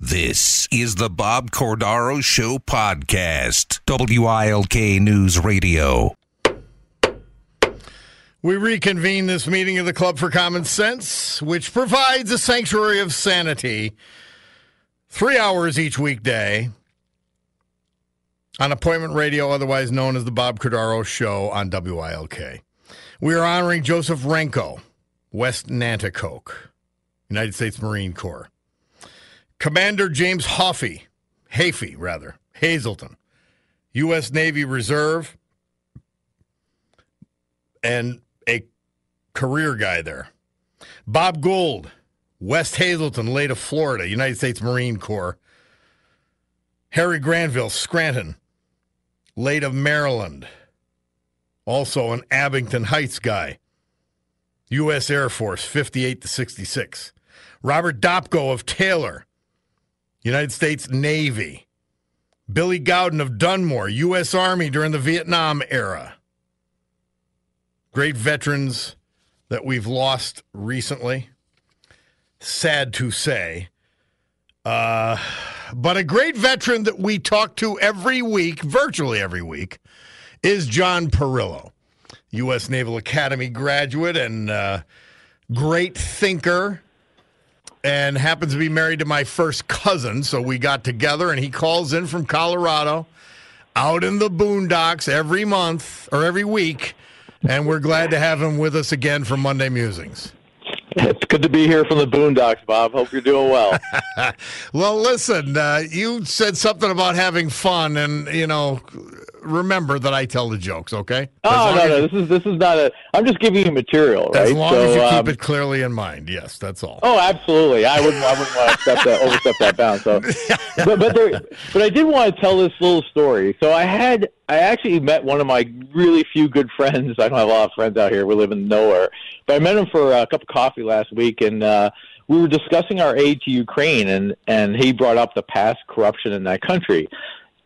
This is the Bob Cordaro Show podcast, WILK News Radio. We reconvene this meeting of the Club for Common Sense, which provides a sanctuary of sanity three hours each weekday on appointment radio, otherwise known as the Bob Cordaro Show on WILK. We are honoring Joseph Renko, West Nanticoke, United States Marine Corps. Commander James Hoffey, Hafey rather, Hazelton, U.S. Navy Reserve, and a career guy there. Bob Gould, West Hazelton, late of Florida, United States Marine Corps. Harry Granville, Scranton, late of Maryland, also an Abington Heights guy. U.S. Air Force, 58 to 66. Robert Dopko of Taylor, United States Navy. Billy Gowden of Dunmore, U.S. Army during the Vietnam era. Great veterans that we've lost recently. Sad to say. Uh, but a great veteran that we talk to every week, virtually every week, is John Parillo, U.S. Naval Academy graduate and uh, great thinker and happens to be married to my first cousin. So we got together, and he calls in from Colorado, out in the boondocks every month or every week. And we're glad to have him with us again for Monday Musings. It's good to be here from the Boondocks, Bob. Hope you're doing well. well, listen, uh, you said something about having fun, and you know, remember that I tell the jokes, okay? Oh no, no, this is this is not a. I'm just giving you material, right? As long so, as you um, keep it clearly in mind, yes, that's all. Oh, absolutely. I wouldn't. I wouldn't want to step that overstep that bound. So, but but there, but I did want to tell this little story. So I had I actually met one of my really few good friends. I don't have a lot of friends out here. We live in nowhere, but I met him for a cup of coffee last week, and uh, we were discussing our aid to Ukraine, and and he brought up the past corruption in that country,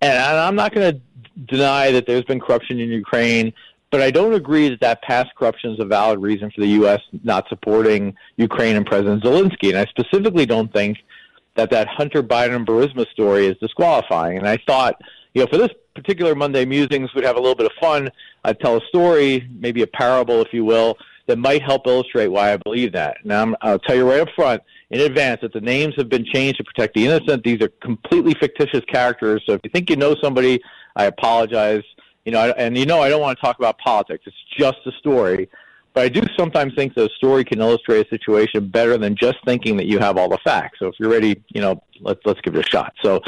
and I'm not going to deny that there's been corruption in Ukraine, but I don't agree that that past corruption is a valid reason for the U.S. not supporting Ukraine and President Zelensky. And I specifically don't think that that Hunter Biden Burisma story is disqualifying. And I thought, you know, for this particular Monday musings, we'd have a little bit of fun. I'd tell a story, maybe a parable, if you will, that might help illustrate why I believe that. Now, i will tell you right up front, in advance, that the names have been changed to protect the innocent. These are completely fictitious characters. So if you think you know somebody I apologize. You know, and you know, I don't want to talk about politics. It's just a story. But I do sometimes think that a story can illustrate a situation better than just thinking that you have all the facts. So if you're ready, you know, let's let's give it a shot. So,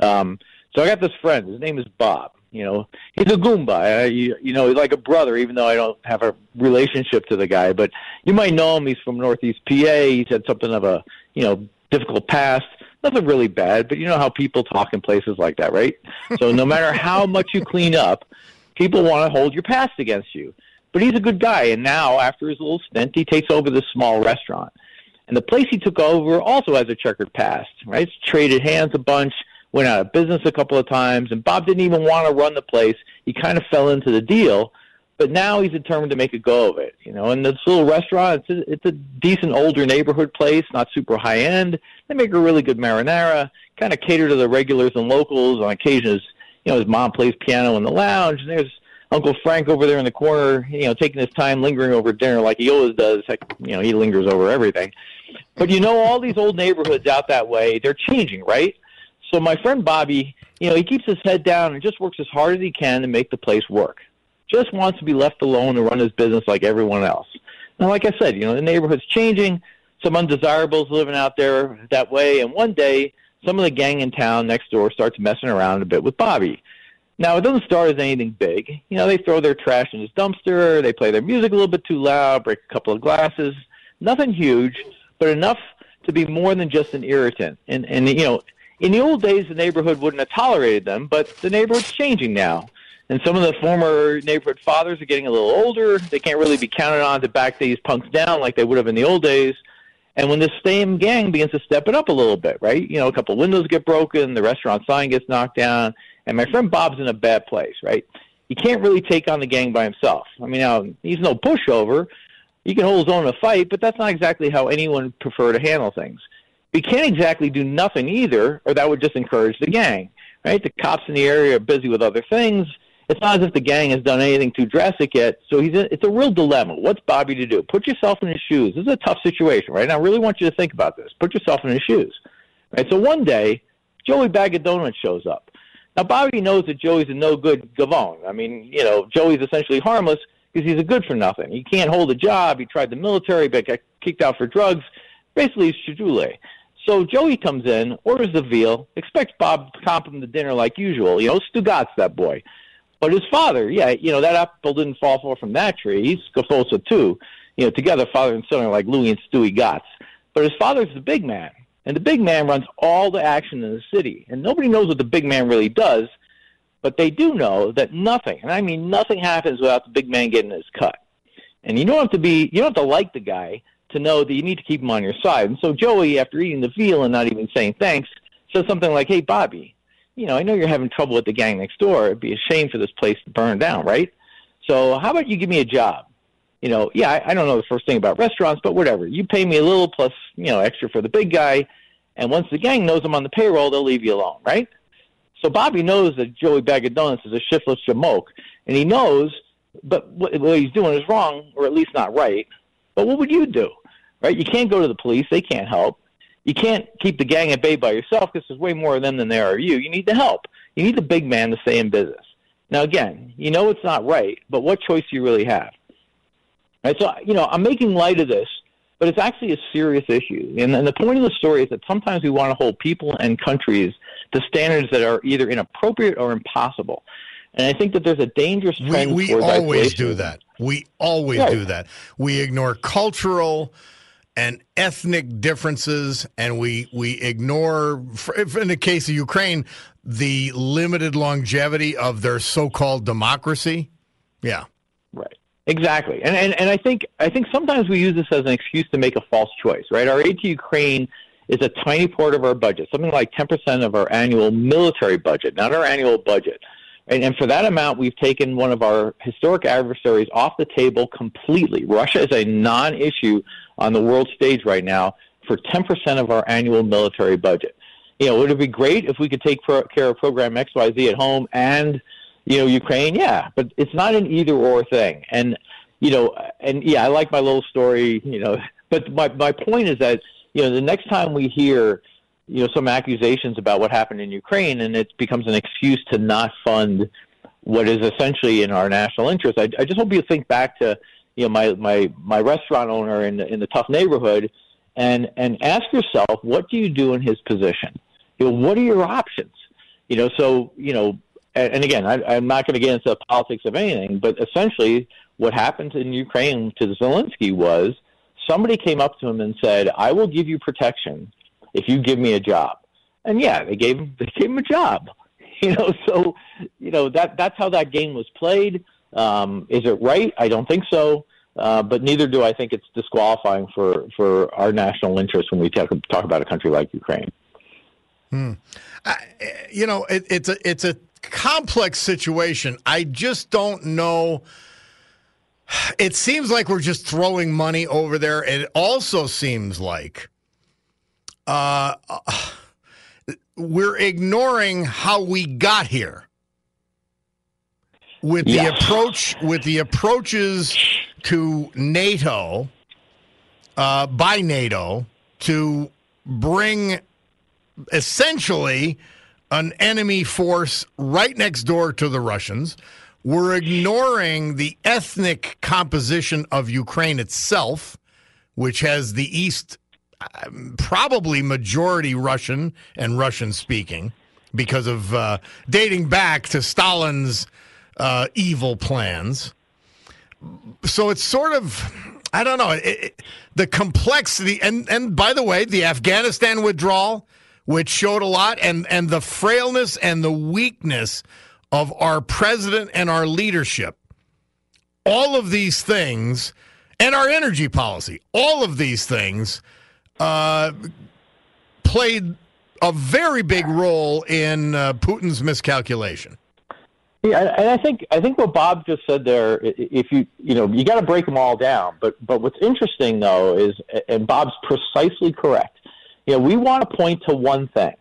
um, so I got this friend. His name is Bob. You know, he's a Goomba. You, you know, he's like a brother, even though I don't have a relationship to the guy. But you might know him. He's from Northeast PA. He's had something of a you know difficult past nothing really bad, but you know how people talk in places like that, right? So no matter how much you clean up, people want to hold your past against you. But he's a good guy, and now after his little stint, he takes over this small restaurant. And the place he took over also has a checkered past, right? It's traded hands a bunch, went out of business a couple of times, and Bob didn't even want to run the place. He kind of fell into the deal but now he's determined to make a go of it. You know, and this little restaurant, it's a, it's a decent older neighborhood place, not super high end. They make a really good marinara, kind of cater to the regulars and locals. On occasion, you know, his mom plays piano in the lounge, and there's Uncle Frank over there in the corner, you know, taking his time lingering over dinner like he always does. Heck, you know, he lingers over everything. But you know, all these old neighborhoods out that way, they're changing, right? So my friend Bobby, you know, he keeps his head down and just works as hard as he can to make the place work. Just wants to be left alone to run his business like everyone else. And like I said, you know, the neighborhood's changing. Some undesirables living out there that way. And one day, some of the gang in town next door starts messing around a bit with Bobby. Now, it doesn't start as anything big. You know, they throw their trash in his dumpster, they play their music a little bit too loud, break a couple of glasses. Nothing huge, but enough to be more than just an irritant. And, and you know, in the old days, the neighborhood wouldn't have tolerated them, but the neighborhood's changing now. And some of the former neighborhood fathers are getting a little older. They can't really be counted on to back these punks down like they would have in the old days. And when this same gang begins to step it up a little bit, right? You know, a couple windows get broken, the restaurant sign gets knocked down, and my friend Bob's in a bad place, right? He can't really take on the gang by himself. I mean, now he's no pushover. He can hold his own in a fight, but that's not exactly how anyone would prefer to handle things. We can't exactly do nothing either, or that would just encourage the gang, right? The cops in the area are busy with other things it's not as if the gang has done anything too drastic yet. So he's in, it's a real dilemma. What's Bobby to do? Put yourself in his shoes. This is a tough situation, right? And I really want you to think about this. Put yourself in his shoes. Right? So one day, Joey Bag of Donuts shows up. Now Bobby knows that Joey's a no good gavone. I mean, you know, Joey's essentially harmless because he's a good for nothing. He can't hold a job. He tried the military, but got kicked out for drugs. Basically, he's Chedule. So Joey comes in, orders the veal, expects Bob to comp him to dinner like usual. You know, Stugatz that boy. But his father, yeah, you know, that apple didn't fall far from that tree. He's Scafosa too. You know, together, father and son are like Louie and Stewie Gotts. But his father's the big man. And the big man runs all the action in the city. And nobody knows what the big man really does, but they do know that nothing, and I mean nothing happens without the big man getting his cut. And you don't have to be, you don't have to like the guy to know that you need to keep him on your side. And so Joey, after eating the veal and not even saying thanks, says something like, "Hey, Bobby, you know, I know you're having trouble with the gang next door. It'd be a shame for this place to burn down, right? So how about you give me a job? You know, yeah, I, I don't know the first thing about restaurants, but whatever. You pay me a little plus, you know, extra for the big guy, and once the gang knows I'm on the payroll, they'll leave you alone, right? So Bobby knows that Joey Bag of Donuts is a shiftless jamoke, and he knows, but what, what he's doing is wrong, or at least not right. But what would you do, right? You can't go to the police; they can't help you can't keep the gang at bay by yourself because there's way more of them than there are you. You need the help. You need the big man to stay in business. Now, again, you know it's not right, but what choice do you really have? Right, so, you know, I'm making light of this, but it's actually a serious issue. And, and the point of the story is that sometimes we want to hold people and countries to standards that are either inappropriate or impossible. And I think that there's a dangerous trend. We, we always do that. We always right. do that. We ignore cultural and ethnic differences, and we we ignore, in the case of Ukraine, the limited longevity of their so-called democracy. Yeah, right, exactly, and and and I think I think sometimes we use this as an excuse to make a false choice. Right, our aid to Ukraine is a tiny part of our budget, something like ten percent of our annual military budget, not our annual budget. And, and for that amount, we've taken one of our historic adversaries off the table completely. Russia is a non-issue on the world stage right now for 10% of our annual military budget. You know, would it be great if we could take care of program XYZ at home and, you know, Ukraine? Yeah, but it's not an either or thing. And, you know, and yeah, I like my little story, you know, but my, my point is that, you know, the next time we hear, you know, some accusations about what happened in Ukraine and it becomes an excuse to not fund what is essentially in our national interest, I, I just hope you think back to, you know my my my restaurant owner in in the tough neighborhood and and ask yourself what do you do in his position? You know what are your options? You know so you know and, and again I, i'm not going to get into the politics of anything but essentially what happened in ukraine to zelensky was somebody came up to him and said i will give you protection if you give me a job and yeah they gave him they gave him a job you know so you know that that's how that game was played um, is it right? I don't think so. Uh, but neither do I think it's disqualifying for, for our national interest when we talk, talk about a country like Ukraine. Hmm. I, you know, it, it's a it's a complex situation. I just don't know. It seems like we're just throwing money over there. It also seems like uh, we're ignoring how we got here. with the Yes. approach with the approaches to NATO uh, by NATO to bring essentially an enemy force right next door to the Russians. We're ignoring the ethnic composition of Ukraine itself, which has the East probably majority Russian and Russian speaking because of uh, dating back to Stalin's uh, evil plans. So it's sort of, I don't know, it, it, the complexity. And, and by the way, the Afghanistan withdrawal, which showed a lot, and, and the frailness and the weakness of our president and our leadership. All of these things, and our energy policy, all of these things uh, played a very big role in uh, Putin's miscalculation. Yeah, and I think I think what Bob just said there. If you you know you got to break them all down. But but what's interesting though is, and Bob's precisely correct. You know, we want to point to one thing.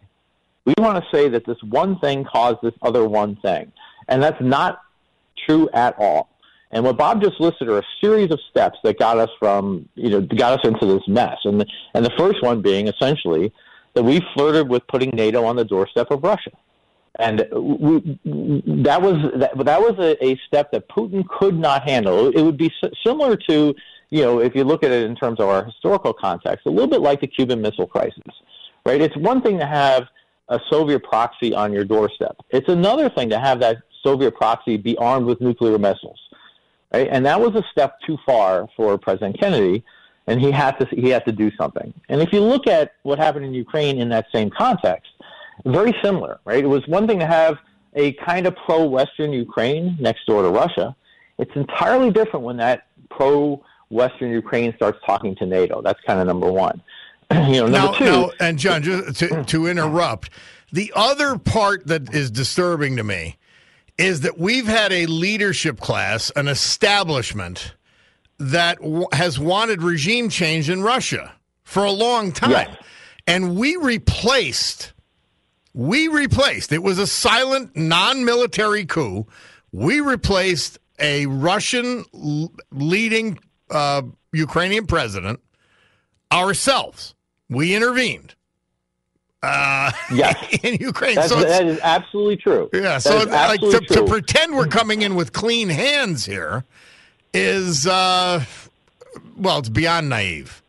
We want to say that this one thing caused this other one thing, and that's not true at all. And what Bob just listed are a series of steps that got us from you know got us into this mess. And the, and the first one being essentially that we flirted with putting NATO on the doorstep of Russia and we, that was that, that was a, a step that Putin could not handle. It would be similar to, you know, if you look at it in terms of our historical context, a little bit like the Cuban Missile Crisis, right? It's one thing to have a Soviet proxy on your doorstep. It's another thing to have that Soviet proxy be armed with nuclear missiles, right? And that was a step too far for President Kennedy, and he had to he had to do something. And if you look at what happened in Ukraine in that same context very similar, right? It was one thing to have a kind of pro-Western Ukraine next door to Russia. It's entirely different when that pro-Western Ukraine starts talking to NATO. That's kind of number one. you know, number Now, two. now, and John, just to, to interrupt, the other part that is disturbing to me is that we've had a leadership class, an establishment that w- has wanted regime change in Russia for a long time. And we replaced, we replaced, it was a silent, non military coup. We replaced a Russian l- leading uh, Ukrainian president ourselves. We intervened uh, Yes. in Ukraine. That's, so that is absolutely true. yeah, That so like to, to pretend we're coming in with clean hands here is uh, well, it's beyond naive.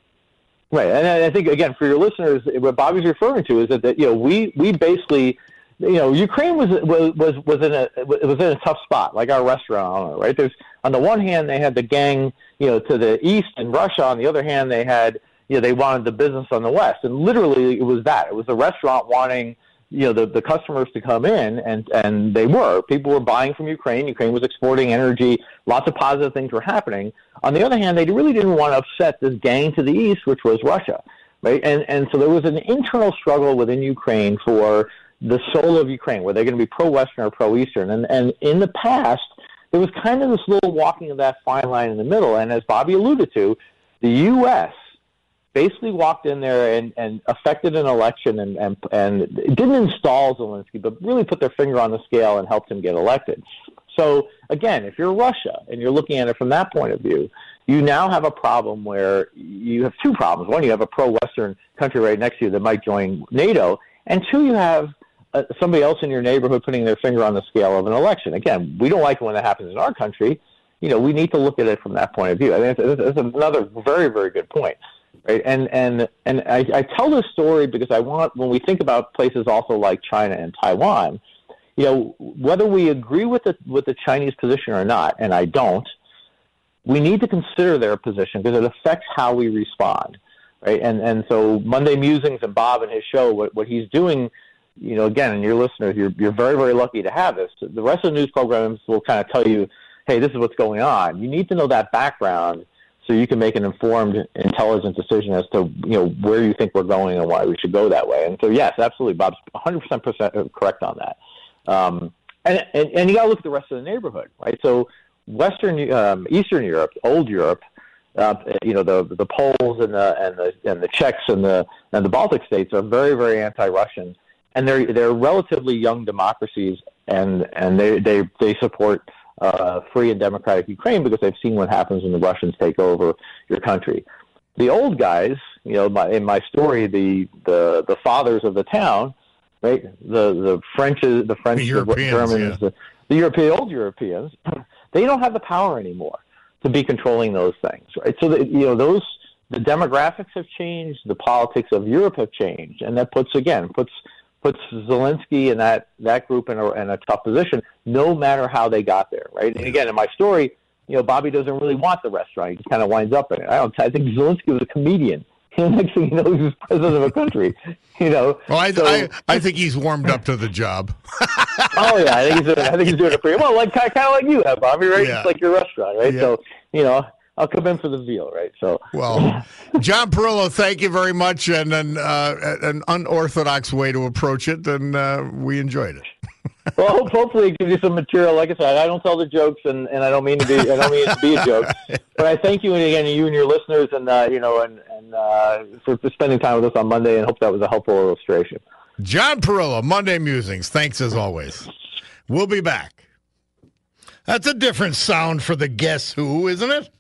Right, and I think again for your listeners, what Bobby's referring to is that, that you know we we basically, you know, Ukraine was was was was in a was in a tough spot, like our restaurant owner, right? There's on the one hand they had the gang, you know, to the east in Russia. On the other hand, they had you know they wanted the business on the west, and literally it was that. It was the restaurant wanting you know the, the customers to come in and and they were. People were buying from Ukraine. Ukraine was exporting energy. Lots of positive things were happening. On the other hand they really didn't want to upset this gang to the east which was Russia right? And and so there was an internal struggle within Ukraine for the soul of Ukraine were they going to be pro western or pro eastern and and in the past there was kind of this little walking of that fine line in the middle. And as Bobby alluded to the US basically walked in there and, and affected an election and, and, and didn't install Zelensky, but really put their finger on the scale and helped him get elected. So again, if you're Russia and you're looking at it from that point of view, you now have a problem where you have two problems. One, you have a pro-Western country right next to you that might join NATO, and two, you have uh, somebody else in your neighborhood putting their finger on the scale of an election. Again, we don't like it when that happens in our country. You know, we need to look at it from that point of view. I think it's, it's another very, very good point right? And and and I, I tell this story because I want when we think about places also like China and Taiwan, you know, whether we agree with the with the Chinese position or not, and I don't, we need to consider their position because it affects how we respond, right? And and so Monday Musings and Bob and his show, what what he's doing. You know, again, and your listeners, you're you're very very lucky to have this. The rest of the news programs will kind of tell you, hey, this is what's going on. You need to know that background so you can make an informed, intelligent decision as to you know where you think we're going and why we should go that way. And so, yes, absolutely, Bob's 100 percent correct on that. Um, and, and and you got to look at the rest of the neighborhood, right? So, Western, um, Eastern Europe, old Europe, uh, you know, the the Poles and the and the and the Czechs and the and the Baltic states are very very anti-Russian, and they're they're relatively young democracies, and and they they they support uh, free and democratic Ukraine because they've seen what happens when the Russians take over your country. The old guys, you know, my, in my story, the, the the fathers of the town, right? The the French, the French, The the, Germans, yeah. the, the European old Europeans, they don't have the power anymore to be controlling those things, right? So that, you know those the demographics have changed, the politics of Europe have changed, and that puts again puts puts Zelensky and that that group in a, in a tough position, no matter how they got there, right? And again, in my story, you know, Bobby doesn't really want the restaurant; he just kind of winds up in it. I don't. I think Zelensky was a comedian. The next thing you know, he's president of a country. You know. Well, I, So- I, I think he's warmed up to the job. oh yeah, I think he's doing. I think he's doing it pretty well. Like kind of like you have, Bobby, right? Yeah. It's like your restaurant, right? Yeah. So you know, I'll come in for the veal, right? So Well, John Parillo, thank you very much, and an, uh, an unorthodox way to approach it, and uh, we enjoyed it. well, hope, hopefully it gives you some material. Like I said, I don't tell the jokes, and, and I don't mean to be. I don't mean to be a joke. But I thank you again, you and your listeners, and uh, you know, and and uh, for, for spending time with us on Monday, and hope that was a helpful illustration. John Parillo, Monday Musings. Thanks as always. We'll be back. That's a different sound for the Guess Who, isn't it?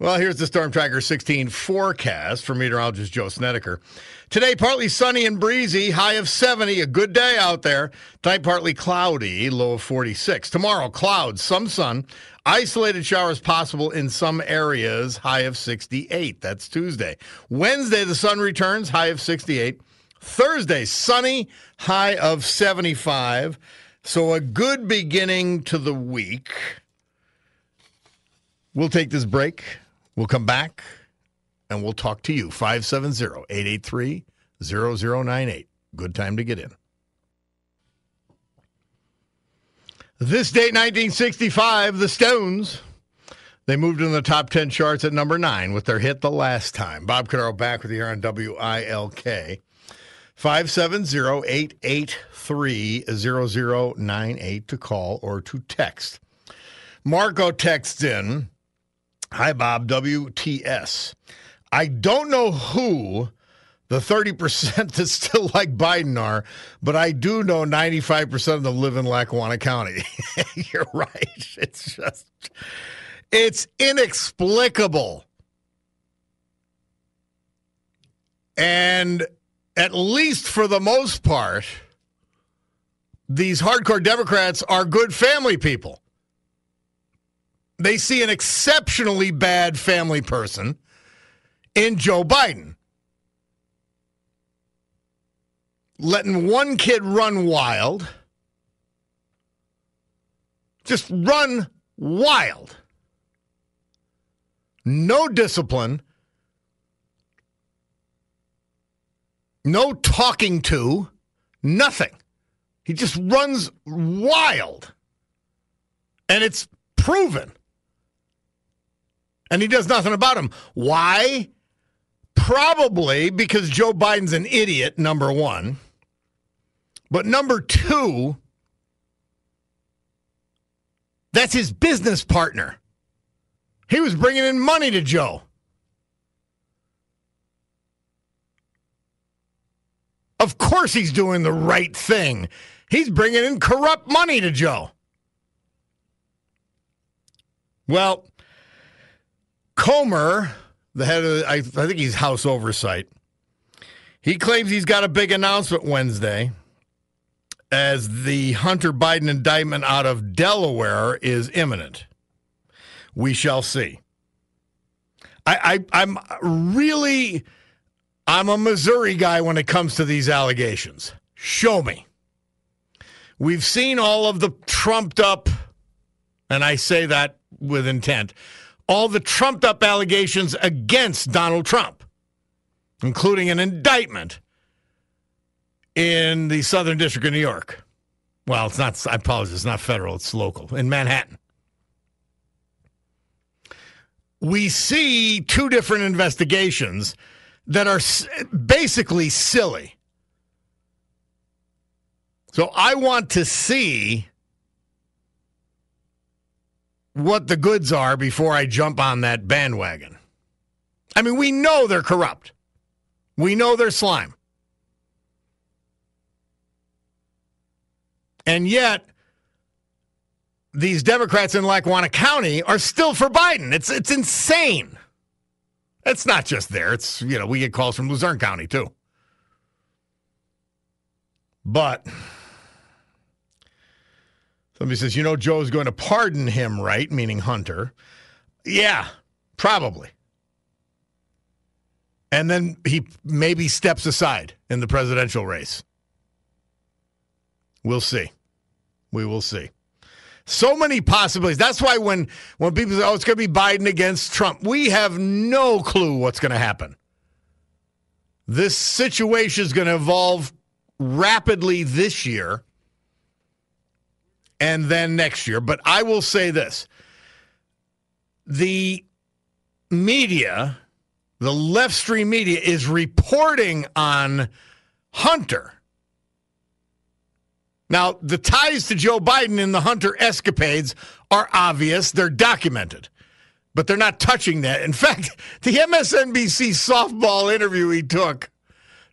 Well, here's the Storm Tracker 16 forecast for meteorologist Joe Snedeker. Today, partly sunny and breezy, high of 70, a good day out there. Tonight, partly cloudy, low of 46. Tomorrow, clouds, some sun, isolated showers possible in some areas, high of 68. That's Tuesday. Wednesday, the sun returns, high of 68. Thursday, sunny, high of 75. So a good beginning to the week. We'll take this break. We'll come back and we'll talk to you. 570 883 0098. Good time to get in. This date, 1965, the Stones. They moved in the top 10 charts at number nine with their hit the last time. Bob Cordaro back with you here on WILK. 570-883-0098 to call or to text. Marco texts in, Hi Bob, WTS. I don't know who the 30% that still like Biden are, but I do know 95% of them live in Lackawanna County. You're right. It's just, it's inexplicable. And at least for the most part, these hardcore Democrats are good family people. They see an exceptionally bad family person in Joe Biden. Letting one kid run wild, just run wild. No discipline, no talking to, nothing. He just runs wild. And it's proven. And he does nothing about him. Why? Probably because Joe Biden's an idiot, number one. But number two, that's his business partner. He was bringing in money to Joe. Of course, he's doing the right thing. He's bringing in corrupt money to Joe. Well, Comer, the head of, I, I think he's House Oversight, he claims he's got a big announcement Wednesday as the Hunter Biden indictment out of Delaware is imminent. We shall see. I, I I'm really I'm a Missouri guy when it comes to these allegations. Show me. We've seen all of the trumped up, and I say that with intent, all the trumped up allegations against Donald Trump, including an indictment in the Southern District of New York. Well, it's not, I apologize, it's not federal, it's local, in Manhattan. We see two different investigations that are basically silly. So I want to see what the goods are before I jump on that bandwagon. I mean, we know they're corrupt. We know they're slime. And yet, these Democrats in Lackawanna County are still for Biden. It's it's insane. It's not just there. It's you know we get calls from Luzerne County too. But somebody says, you know, Joe's going to pardon him, right? Meaning Hunter. Yeah, probably. And then he maybe steps aside in the presidential race. We'll see. We will see. So many possibilities. That's why when when people say, "Oh, it's going to be Biden against Trump," we have no clue what's going to happen. This situation is going to evolve rapidly this year and then next year. But I will say this: the media, the left stream media, is reporting on Hunter now, the ties to Joe Biden in the Hunter escapades are obvious, they're documented, but they're not touching that. In fact, the MSNBC softball interview he took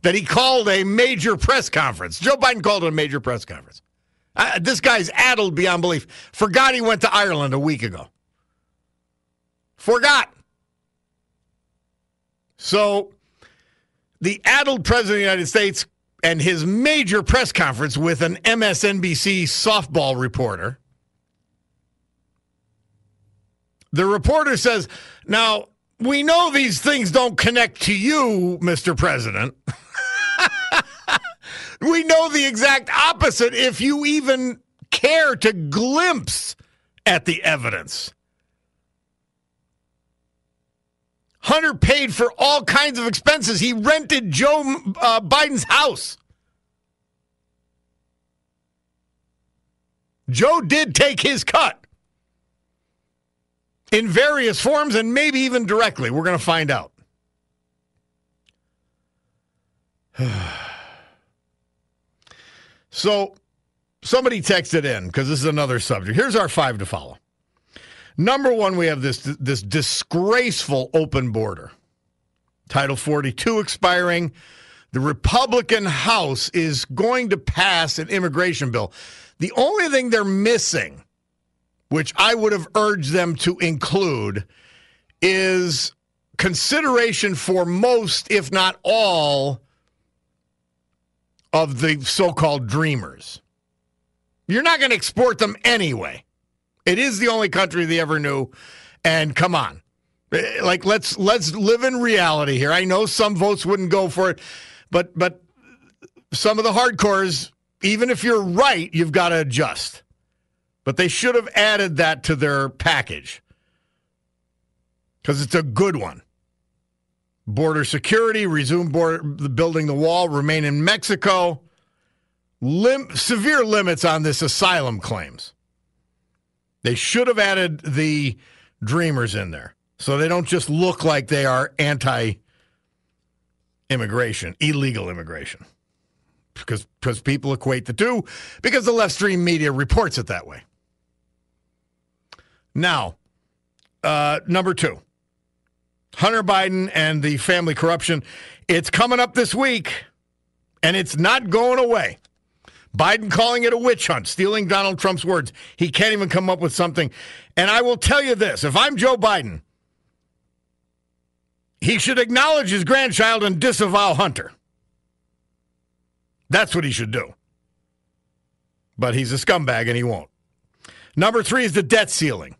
that he called a major press conference, Joe Biden called it a major press conference. This guy's addled beyond belief. Forgot he went to Ireland a week ago. Forgot. So, the addled president of the United States and his major press conference with an MSNBC softball reporter. The reporter says, Now, we know these things don't connect to you, Mr. President. we know the exact opposite if you even care to glimpse at the evidence. Hunter paid for all kinds of expenses. He rented Joe uh, Biden's house. Joe did take his cut in various forms and maybe even directly. We're going to find out. so, somebody texted in because this is another subject. Here's our five to follow. Number one, we have this this disgraceful open border. Title 42 expiring. The Republican House is going to pass an immigration bill. The only thing they're missing, which I would have urged them to include, is consideration for most, if not all, of the so called dreamers. You're not going to export them anyway. It is the only country they ever knew. And come on. Eh, like let's let's live in reality here. I know some votes wouldn't go for it, but but some of the hardcores, even if you're right, you've got to adjust. But they should have added that to their package. Because it's a good one. Border security, resume border, building the wall, remain in Mexico. Lim- severe limits on this asylum claims. They should have added the dreamers in there so they don't just look like they are anti immigration, illegal immigration. Because, because people equate the two, because the left stream media reports it that way. Now, uh, number two Hunter Biden and the family corruption. It's coming up this week, and it's not going away. Biden calling it a witch hunt, stealing Donald Trump's words. He can't even come up with something. And I will tell you this if I'm Joe Biden, he should acknowledge his grandchild and disavow Hunter. That's what he should do. But he's a scumbag and he won't. Number three is the debt ceiling.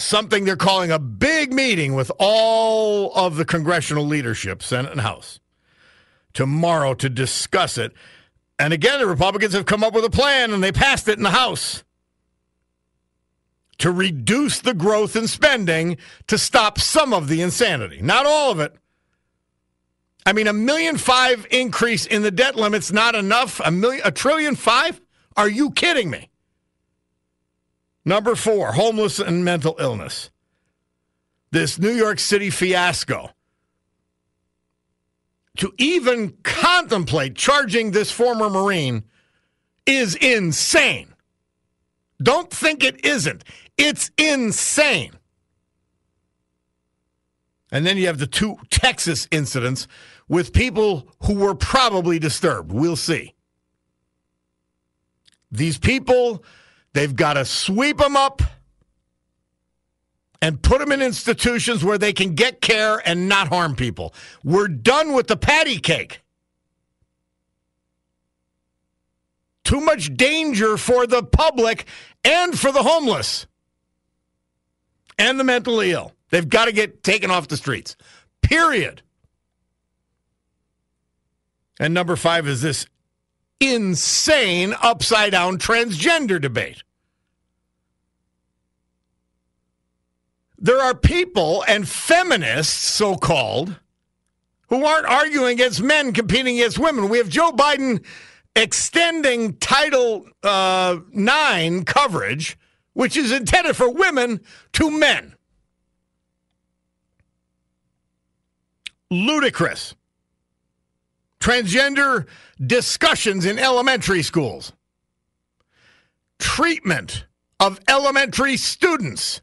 Something they're calling a big meeting with all of the congressional leadership, Senate and House, tomorrow to discuss it. And again, the Republicans have come up with a plan and they passed it in the House to reduce the growth in spending to stop some of the insanity, not all of it. I mean, a million five increase in the debt limit's not enough. A million, a trillion five? Are you kidding me? Number four, homeless and mental illness. This New York City fiasco to even contemplate charging this former Marine is insane. Don't think it isn't. It's insane. And then you have the two Texas incidents with people who were probably disturbed. We'll see. These people They've got to sweep them up and put them in institutions where they can get care and not harm people. We're done with the patty cake. Too much danger for the public and for the homeless and the mentally ill. They've got to get taken off the streets. Period. And number five is this insane upside down transgender debate. There are people and feminists, so called, who aren't arguing against men competing against women. We have Joe Biden extending Title uh, IX coverage, which is intended for women, to men. Ludicrous. Transgender discussions in elementary schools. Treatment of elementary students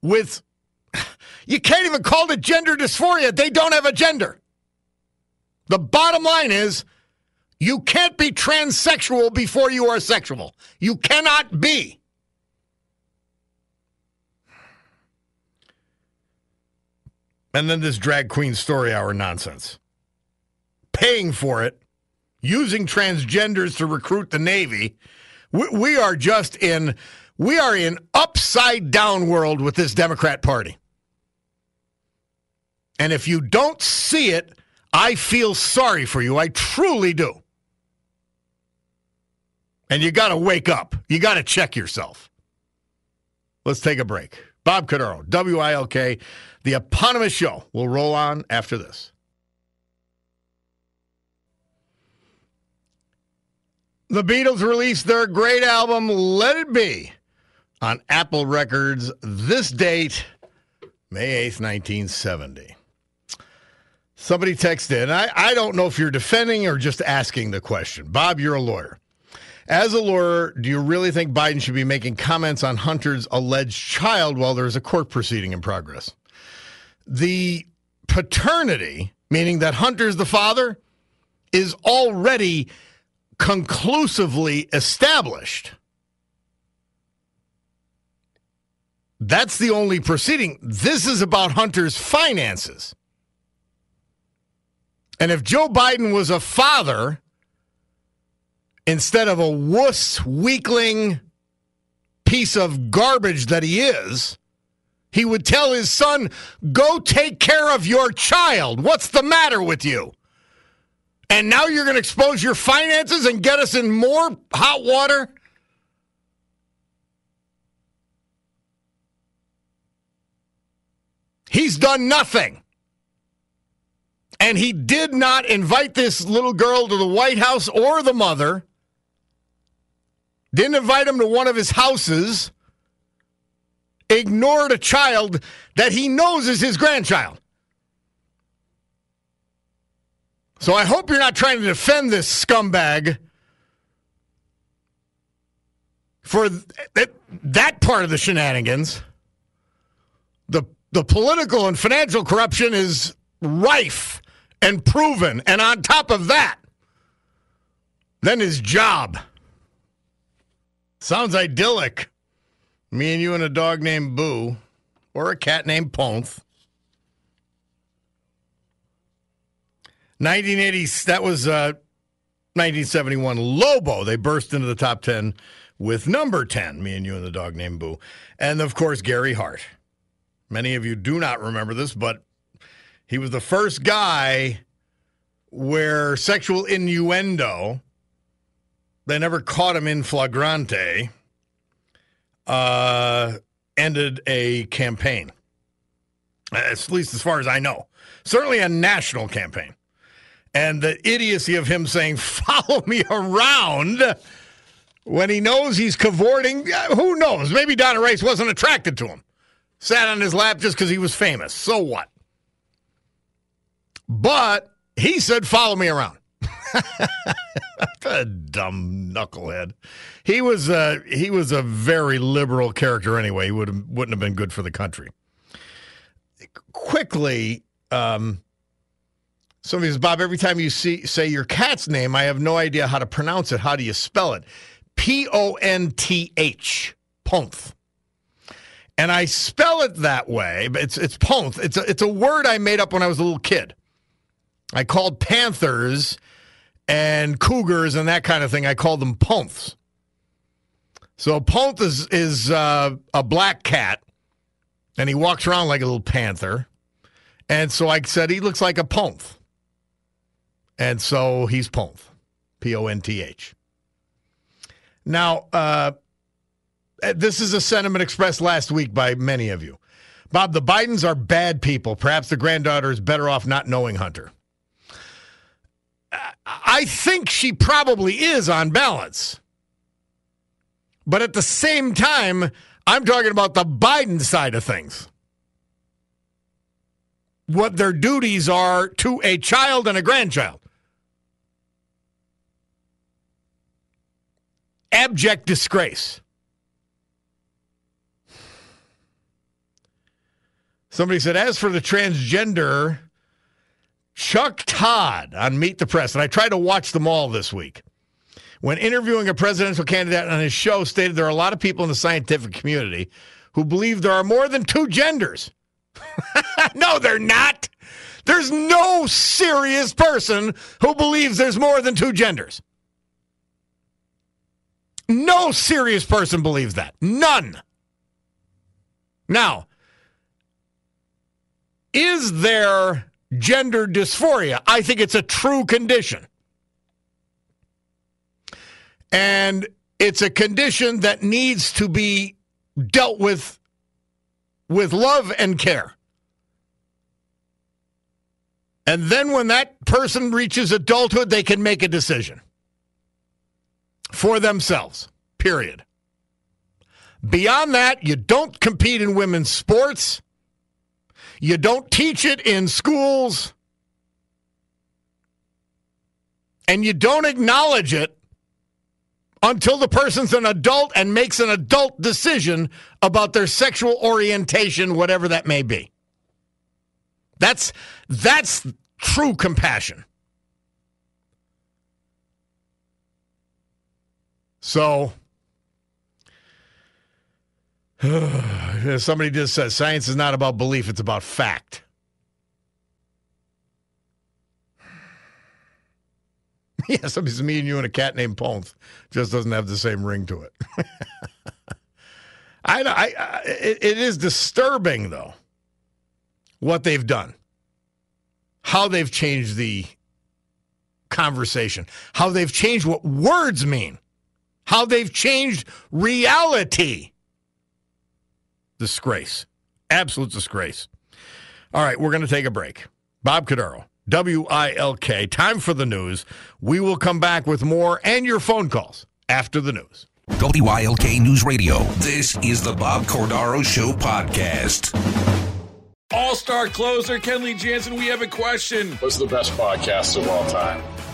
with, you can't even call it gender dysphoria. They don't have a gender. The bottom line is you can't be transsexual before you are sexual. You cannot be. And then this drag queen story hour nonsense. Paying for it, using transgenders to recruit the Navy. We, we are just in we are in upside down world with this Democrat Party. And if you don't see it, I feel sorry for you. I truly do. And you got to wake up. You got to check yourself. Let's take a break. Bob Cordaro, WILK, the eponymous show will roll on after this. The Beatles released their great album, Let It Be, on Apple Records this date, May 8th, 1970. Somebody texted. I, I don't know if you're defending or just asking the question. Bob, you're a lawyer. As a lawyer, do you really think Biden should be making comments on Hunter's alleged child while there is a court proceeding in progress? The paternity, meaning that Hunter's the father, is already conclusively established. That's the only proceeding. This is about Hunter's finances. And if Joe Biden was a father instead of a wuss, weakling piece of garbage that he is, he would tell his son, Go take care of your child. What's the matter with you? And now you're going to expose your finances and get us in more hot water? He's done nothing. And he did not invite this little girl to the White House or the mother. Didn't invite him to one of his houses. Ignored a child that he knows is his grandchild. So I hope you're not trying to defend this scumbag for that, that part of the shenanigans. The the political and financial corruption is rife and proven. And on top of that, then his job. Sounds idyllic. Me and you and a dog named Boo, or a cat named Ponth. 1980, that was uh, 1971. Lobo, they burst into the top 10 with number 10, me and you and the dog named Boo. And of course, Gary Hart. Many of you do not remember this, but he was the first guy where sexual innuendo, they never caught him in flagrante, uh, ended a campaign. At least as far as I know. Certainly a national campaign. And the idiocy of him saying, follow me around when he knows he's cavorting. Who knows? Maybe Donna Rice wasn't attracted to him sat on his lap just because he was famous. So what? But he said, follow me around. a dumb knucklehead. He was a, he was a very liberal character anyway. He would wouldn't have been good for the country. Quickly, um, somebody says, Bob, every time you see say your cat's name, I have no idea how to pronounce it. How do you spell it? P O N T H, Ponth. And I spell it that way, but it's it's Ponth. It's a, it's a word I made up when I was a little kid. I called panthers and cougars and that kind of thing. I called them Ponths. So Ponth is is uh, a black cat, and he walks around like a little panther. And so I said he looks like a Ponth. And so he's Ponth, P O N T H. Now, uh, this is a sentiment expressed last week by many of you. Bob, the Bidens are bad people. Perhaps the granddaughter is better off not knowing Hunter. I think she probably is on balance. But at the same time, I'm talking about the Biden side of things. What their duties are to a child and a grandchild. Abject disgrace. Somebody said, as for the transgender, Chuck Todd on Meet the Press, and I tried to watch them all this week. When interviewing a presidential candidate on his show, stated there are a lot of people in the scientific community who believe there are more than two genders. no, they're not. There's no serious person who believes there's more than two genders. No serious person believes that. None. Now, is there gender dysphoria? I think it's a true condition. And it's a condition that needs to be dealt with with love and care. And then when that person reaches adulthood, they can make a decision for themselves, period. Beyond that, you don't compete in women's sports. You don't teach it in schools. And you don't acknowledge it until the person's an adult and makes an adult decision about their sexual orientation, whatever that may be. That's that's true compassion. So somebody just said science is not about belief, it's about fact. yeah, somebody's me and you and a cat named Ponth just doesn't have the same ring to it. I, I, I it, it is disturbing though what they've done, how they've changed the conversation, how they've changed what words mean, how they've changed reality. Disgrace, absolute disgrace. All right, we're going to take a break. Bob Cordaro, W I L K. Time for the news. We will come back with more and your phone calls after the news. WILK News Radio. This is the Bob Cordaro Show podcast. All star closer Kenley Jansen, we have a question. What's the best podcast of all time?